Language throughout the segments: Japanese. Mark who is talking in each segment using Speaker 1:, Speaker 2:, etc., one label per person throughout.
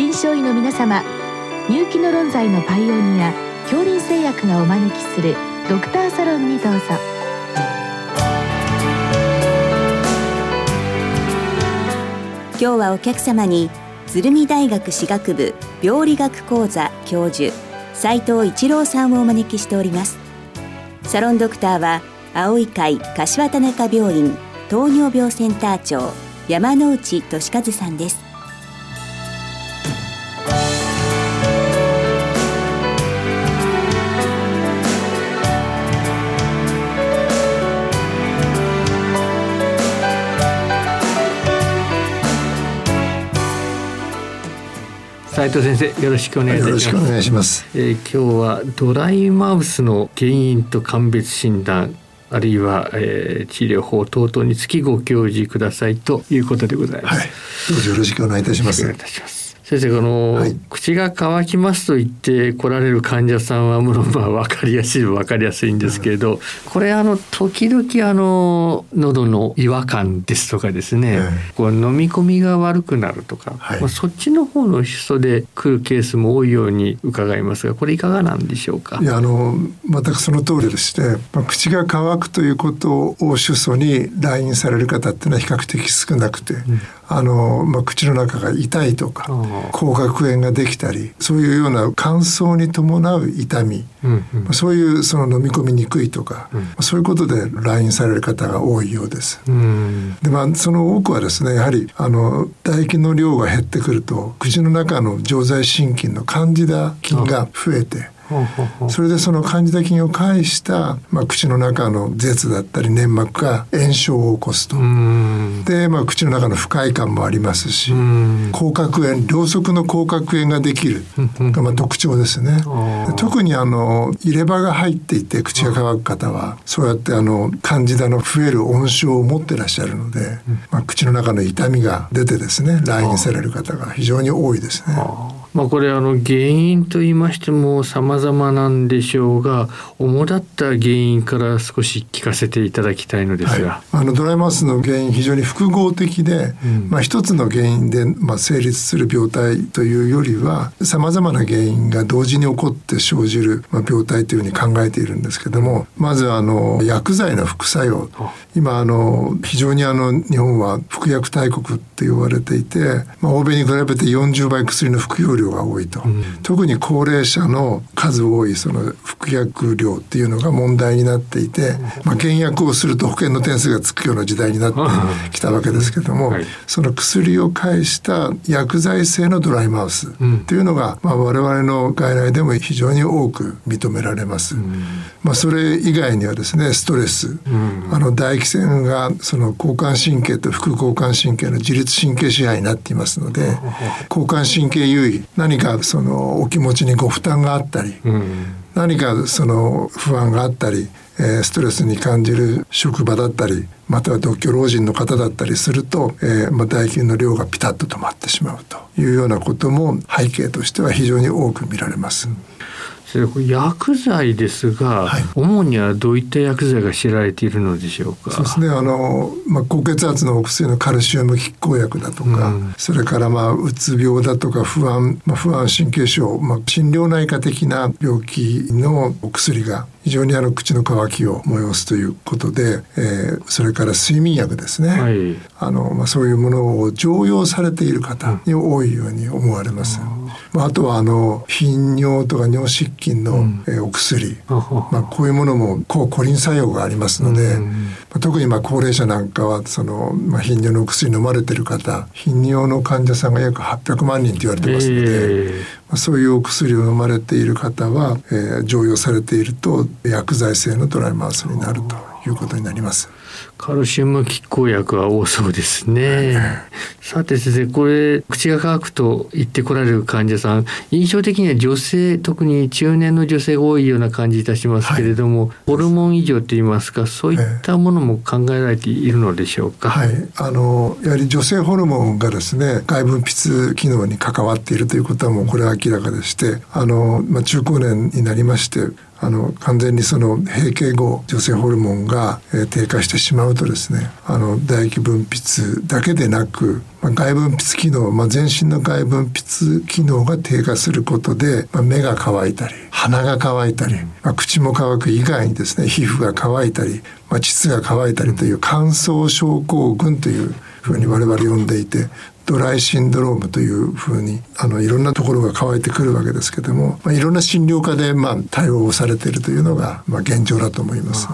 Speaker 1: 臨床医の皆様入気の論剤のパイオニア恐林製薬がお招きするドクターサロンにどうぞ。
Speaker 2: 今日はお客様に鶴見大学歯学部病理学講座教授斉藤一郎さんをお招きしております。サロンドクターは青い会柏田中病院糖尿病センター長山内俊和さんです。
Speaker 3: 斉藤先生よろしくお願いします、
Speaker 4: よろしくお願いします、
Speaker 3: えー、今日はドライマウスの原因と鑑別診断あるいは、えー、治療法等々につきご教示くださいということでございます。
Speaker 4: はい、どうぞよろしく
Speaker 3: お願いいたします。先生この、はい、口が乾きますと言って来られる患者さんはもろまあ分かりやすい分かりやすいんですけれど、うん、これあの時々あの喉の違和感ですとかですね、はい、こう飲み込みが悪くなるとか、はい、まあ、そっちの方の人で来るケースも多いように伺いますがこれいかがなんでしょうか？
Speaker 4: いやあの全くその通りでして、まあ、口が乾くということを主訴に来院される方っていうのは比較的少なくて、うんあの、まあ、口の中が痛いとか口角炎ができたりそういうような乾燥に伴う痛み、うんうん、そういうその飲み込みにくいとか、うん、そういうことで来院される方が多いようです。うん、でまあその多くはですねやはりあの唾液の量が減ってくると口の中の常在心筋のカンジダ菌が増えて。それでそのカンジダ菌を介した、まあ、口の中の舌だったり粘膜が炎症を起こすと。で、まあ、口の中の不快感もありますし口角炎両側の口角炎ができる。がまあ特徴ですね。特にあの入れ歯が入っていて口が乾く方はそうやってあのカンジダの増える温床を持ってらっしゃるので、まあ、口の中の痛みが出てですね来院される方が非常に多いですね。
Speaker 3: まあ、これあの原因と言いましても様々なんでしょうが主だった原因から少し聞かせていただきたいのですが、
Speaker 4: はい、あのドライマウスの原因非常に複合的で、うん、まあ、一つの原因で、まあ、成立する病態というよりは様々な原因が同時に起こって生じる、まあ、病態というふうに考えているんですけどもまずあの薬剤の副作用。今あの非常にあの日本は服薬大国って言われていて、まあ、欧米に比べて40倍薬の服用量が多いと、うん、特に高齢者の数多いその服薬量っていうのが問題になっていて、まあ、減薬をすると保険の点数がつくような時代になってきたわけですけども、はい、その薬を介した薬剤性のドライマウスっていうのが、まあ、我々の外来でも非常に多く認められます。うん、まあ、それ以外にはですねストレス、うん、あの唾液腺がその交感神経と副交感神経の自律神経支配になっていますので交感神経優位何かそのお気持ちにご負担があったり、うん、何かその不安があったり、えー、ストレスに感じる職場だったりまたは独居老人の方だったりすると、えーまあ、唾液の量がピタッと止まってしまうというようなことも背景としては非常に多く見られます。
Speaker 3: 薬剤ですが、はい、主にはどういった薬剤が知られているのでしょうか？
Speaker 4: そうですね。あのまあ高血圧のお薬のカルシウム拮抗薬だとか、うん、それからまあうつ病だとか不安まあ不安神経症まあ心療内科的な病気のお薬が非常にあの口の渇きを催すということで、えー、それから睡眠薬ですね、はい、あのまあ、そういうものを常用されている方に多いように思われます。まあ、あとはあの頻尿とか尿失禁の、うん、えー、お薬、まあ、こういうものも抗コリン作用がありますので、うん、まあ、特にまあ高齢者なんかはその、まあ、頻尿のお薬飲まれてる方頻尿の患者さんが約800万人と言われてますので、えー、まあ、そういうお薬を飲まれている方は、えー、常用されていると薬剤性のドライマウスになると。いうことになります。
Speaker 3: カルシウム拮抗薬は多そうですね。さて先生これ口が乾くと言ってこられる患者さん印象的には女性特に中年の女性が多いような感じいたしますけれども、はい、ホルモン異常といいますかそういったものも考えられているのでしょうか？
Speaker 4: はい、あのやはり女性ホルモンがですね外分泌機能に関わっているということはもうこれは明らかでしてあの、まあ、中高年になりましてあの完全にその閉経後女性ホルモンが、えー、低下してしまうとですねあの唾液分泌だけでなく、まあ、外分泌機能、まあ、全身の外分泌機能が低下することで、まあ、目が乾いたり鼻が乾いたり、まあ、口も乾く以外にですね皮膚が乾いたり、まあ、膣が乾いたりという乾燥症候群というふうに我々呼んでいてドライシンドロームというふうにあのいろんなところが乾いてくるわけですけども、まあ、いろんな診療科でまあ対応をされているというのがまあ現状だと思います。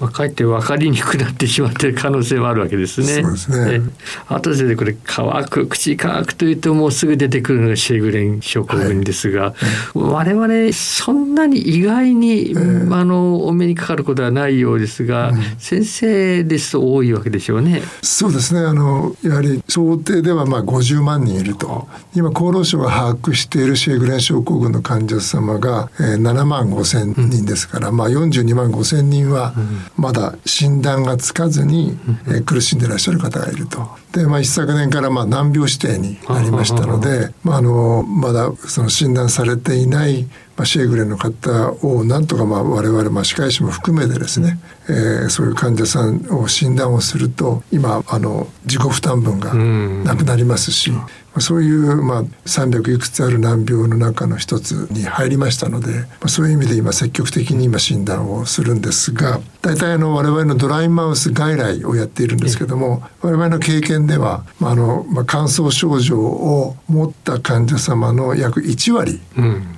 Speaker 3: まあ、かえって分かりにくくなってしまっている可能性もあるわけですね。
Speaker 4: そうですね。
Speaker 3: あとでこれ乾く口乾くというともうすぐ出てくるのがシェーグレン症候群ですが、はい、我々そんなに意外に、えー、あのお目にかかることはないようですが、うん、先生ですと多いわけでしょうね。
Speaker 4: そうですね。あのやはり想定ではまあ50万人いると今厚労省が把握しているシェーグレン症候群の患者様が、えー、7万5千人ですから、うん、まあ42万5千人は、うんまだ診断がつかずに、え苦しんでいらっしゃる方がいると。で、まあ、一昨年からまあ難病指定になりましたので、まあ、あのまだその診断されていないまあ、シェーグレンの方をなんとかまあ我々、まあ、歯科医師も含めてですね、えー、そういう患者さんを診断をすると今あの自己負担分がなくなりますし、そういう、まあ、300いくつある難病の中の一つに入りましたので、まあ、そういう意味で今積極的に今診断をするんですが大体あの我々のドライマウス外来をやっているんですけども我々の経験では、まああのまあ、乾燥症状を持った患者様の約1割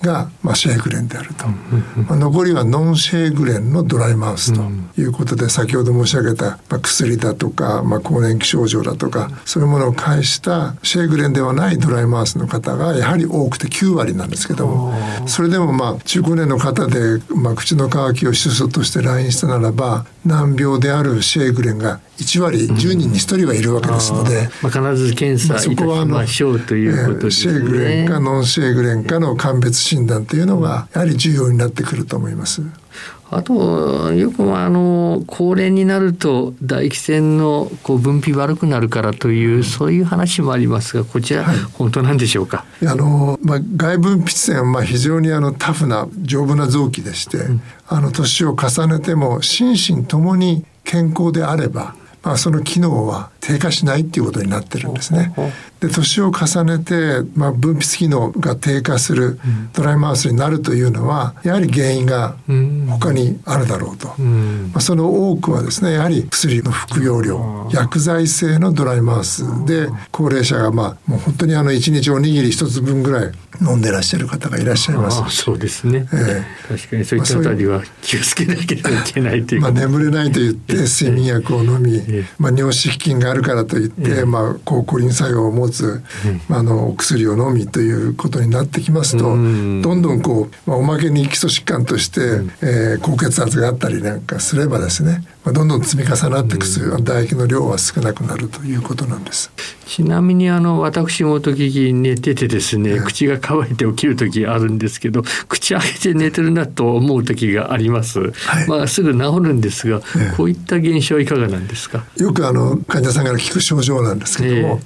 Speaker 4: が、まあ、シェーグレンであると、まあ、残りはノンシェーグレンのドライマウスということで先ほど申し上げた、まあ、薬だとか、まあ、更年期症状だとかそういうものを介したシェーグレンではないドライマウスの方がやはり多くて9割なんですけどもそれでもまあ中高年の方で、まあ、口の渇きを主訴として来院したならば難病であるシェーグレンが1割10人に1人はいるわけですので、
Speaker 3: まあ、必ず検査いたしましょうということですね、
Speaker 4: シェーグレンかノンシェーグレンかの鑑別診断というのがやはり重要になってくると思います。
Speaker 3: あとよくあの高齢になると唾液腺のこう分泌悪くなるからというそういう話もありますがこちら、はい、本当なんでしょうか？
Speaker 4: あの、まあ、外分泌腺はまあ非常にあのタフな丈夫な臓器でして、うん、あの年を重ねても心身ともに健康であればまあ、その機能は低下しないっていうことになってるんですね。で年を重ねて、まあ、分泌機能が低下するドライマウスになるというのはやはり原因が他にあるだろうと、まあ、その多くはですねやはり薬の服用量薬剤性のドライマウスで高齢者がまあもう本当にあの1日おにぎり1つ分ぐらい飲んでらっしゃる方がいらっしゃいます。
Speaker 3: そうですね、えー、確かにそういったあたりは気をつけなければいけないという。まあ、
Speaker 4: 眠れないと言って睡眠薬を飲み、まあ、尿失禁があるからといって、まあ、抗コリン作用を持つ、まあ、あのお薬を飲みということになってきますと、どんどんこう、まあ、おまけに基礎疾患として、えー、高血圧があったりなんかすればですね、まあ、どんどん積み重なっていく唾液の量は少なくなるということなんです。
Speaker 3: ちなみにあの私も時々寝ててですね、口が乾いて起きる時あるんですけど口開けて寝てるなと思う時があります、はい、まあすぐ治るんですが、こういった現象いかがなんですか？
Speaker 4: よくあの患者さんから聞く症状なんですけども、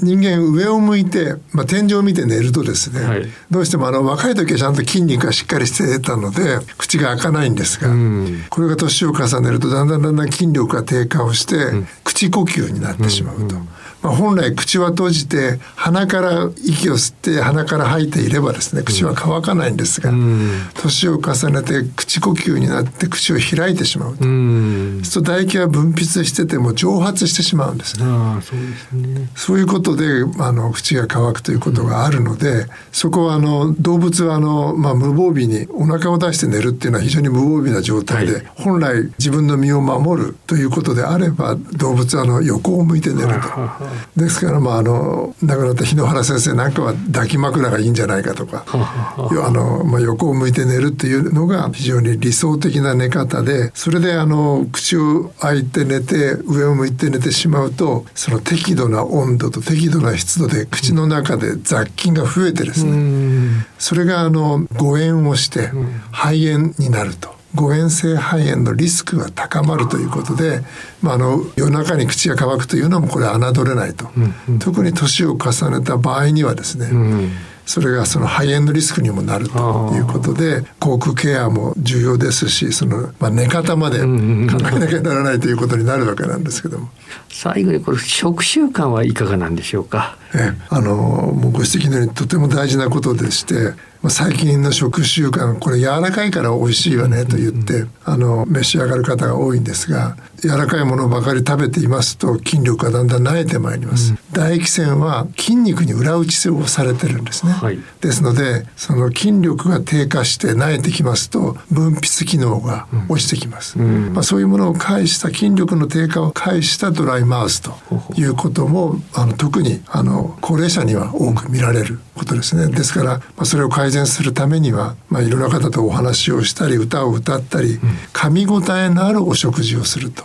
Speaker 4: 人間上を向いて、まあ、天井を見て寝るとですね、はい、どうしてもあの若い時はちゃんと筋肉がしっかりしてたので口が開かないんですが、うん、これが年を重ねるとだんだんだんだん筋力が低下をして、うん、口呼吸になってしまうと。うんまあ、本来口は閉じて鼻から息を吸って鼻から吐いていればですね口は乾かないんですが、うん、年を重ねて口呼吸になって口を開いてしまうと、うん、そう唾液は分泌してても蒸発してしまうんですね。あそうですね。そういうことであの口が乾くということがあるので、うん、そこはあの動物はあの、まあ、無防備にお腹を出して寝るっていうのは非常に無防備な状態で、はい、本来自分の身を守るということであれば動物はあの横を向いて寝ると。ですからまああの亡くなった日野原先生なんかは抱き枕がいいんじゃないかとかあの、まあ、横を向いて寝るっていうのが非常に理想的な寝方でそれであの口を開いて寝て上を向いて寝てしまうとその適度な温度と適度な湿度で口の中で雑菌が増えてですねそれがあの誤嚥をして肺炎になると。誤嚥性肺炎のリスクが高まるということで、まあ、あの夜中に口が乾くというのもこれ侮れないと、うんうん、特に年を重ねた場合にはですね、うんそれがその肺炎のリスクにもなるということで口腔ケアも重要ですしその、まあ、寝方まで考えなきゃならないということになるわけなんですけども。
Speaker 3: 最後にこれ食習慣はいかがなんでしょうか。
Speaker 4: えあのもうご指摘のようにとても大事なことでしてま、最近の食習慣これ柔らかいから美味しいわねと言って、あの召し上がる方が多いんですが柔らかいものばかり食べていますと筋力がだんだん慣れてまいります、唾液腺は筋肉に裏打ちをされてるんですね、はい、ですのでその筋力が低下して慣れてきますと分泌機能が落ちてきます、うん、まあ、そういうものを介した筋力の低下を介したドライマウスということもあの特にあの高齢者には多く見られることですね。ですから、まあ、それを改善するためには、まあ、いろんな方とお話をしたり歌を歌ったり、噛み応えのあるお食事をすると。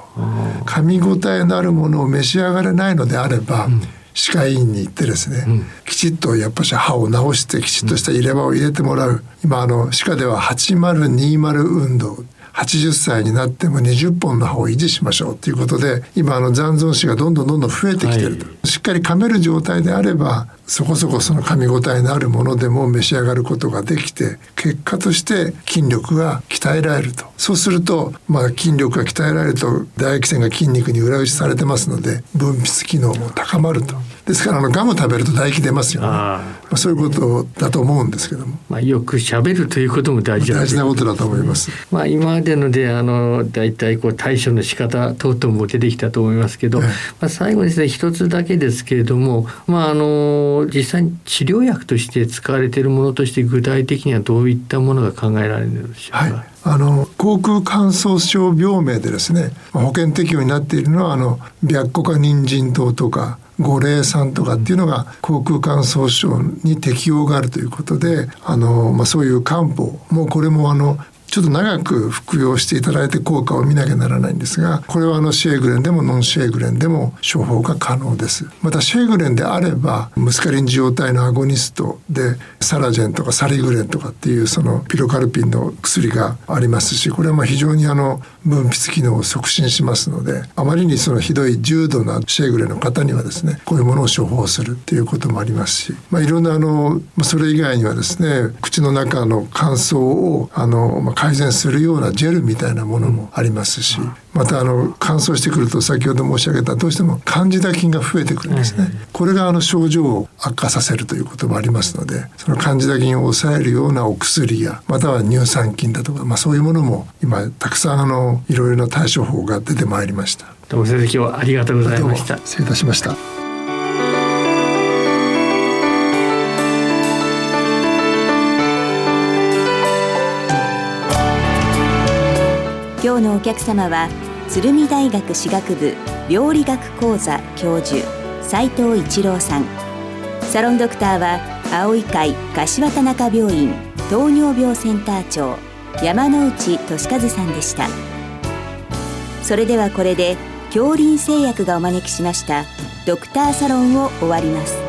Speaker 4: 噛み応えのあるものを召し上がれないのであれば、歯科医院に行ってですね、うん、きちっとやっぱし歯を直してきちっとした入れ歯を入れてもらう。今あの歯科では8020運動。80歳になっても20本の歯を維持しましょうということで今あの残存歯がどんどんどんどん増えてきてると、はい、しっかり噛める状態であればそこそこその噛み応えのあるものでも召し上がることができて結果として筋力が鍛えられるとそうすると、まあ、筋力が鍛えられると唾液腺が筋肉に裏打ちされてますので分泌機能も高まると。ですからあのガム食べると唾液出ますよね。まあ、そういうことだと思うんですけども。
Speaker 3: まあよく喋るということも大事
Speaker 4: 大事なことだと思います。
Speaker 3: まあ今までのであの大体こう対処の仕方等々も出てきたと思いますけど、まあ最後ですね一つだけですけれども、まああの実際に治療薬として使われているものとして具体的にはどういったものが考えられるのでしょうか？はい
Speaker 4: あの口腔乾燥症病名でですね保険適用になっているのはあの白虎化人参糖とか五苓散とかっていうのが口腔乾燥症に適用があるということであの、まあ、そういう漢方もうこれもあのちょっと長く服用していただいて効果を見なきゃならないんですがこれはあのシェーグレンでもノンシェーグレンでも処方が可能です。またシェーグレンであればムスカリン受容体のアゴニストでサラジェンとかサリグレンとかっていうそのピロカルピンの薬がありますしこれはまあ非常にあの分泌機能を促進しますのであまりにそのひどい重度なシェーグレの方にはですねこういうものを処方するっていうこともありますし、まあ、いろんなあのそれ以外にはですね口の中の乾燥をあの、まあ、改善するようなジェルみたいなものもありますし、またあの乾燥してくると先ほど申し上げたどうしてもカンジダ菌が増えてくるんですね、これがあの症状を悪化させるということもありますのでそのカンジダ菌を抑えるようなお薬やまたは乳酸菌だとか、まあ、そういうものも今たくさんあのいろいろな対処法が出てまいりました。
Speaker 3: どうも先生今日はありがとうございました。
Speaker 4: 失礼いたしました
Speaker 2: お客様は鶴見大学歯学部病理学講座教授斉藤一郎さん。サロンドクターは青い会柏田中病院糖尿病センター長山内俊和さんでした。それではこれで恐林製薬がお招きしましたドクターサロンを終わります。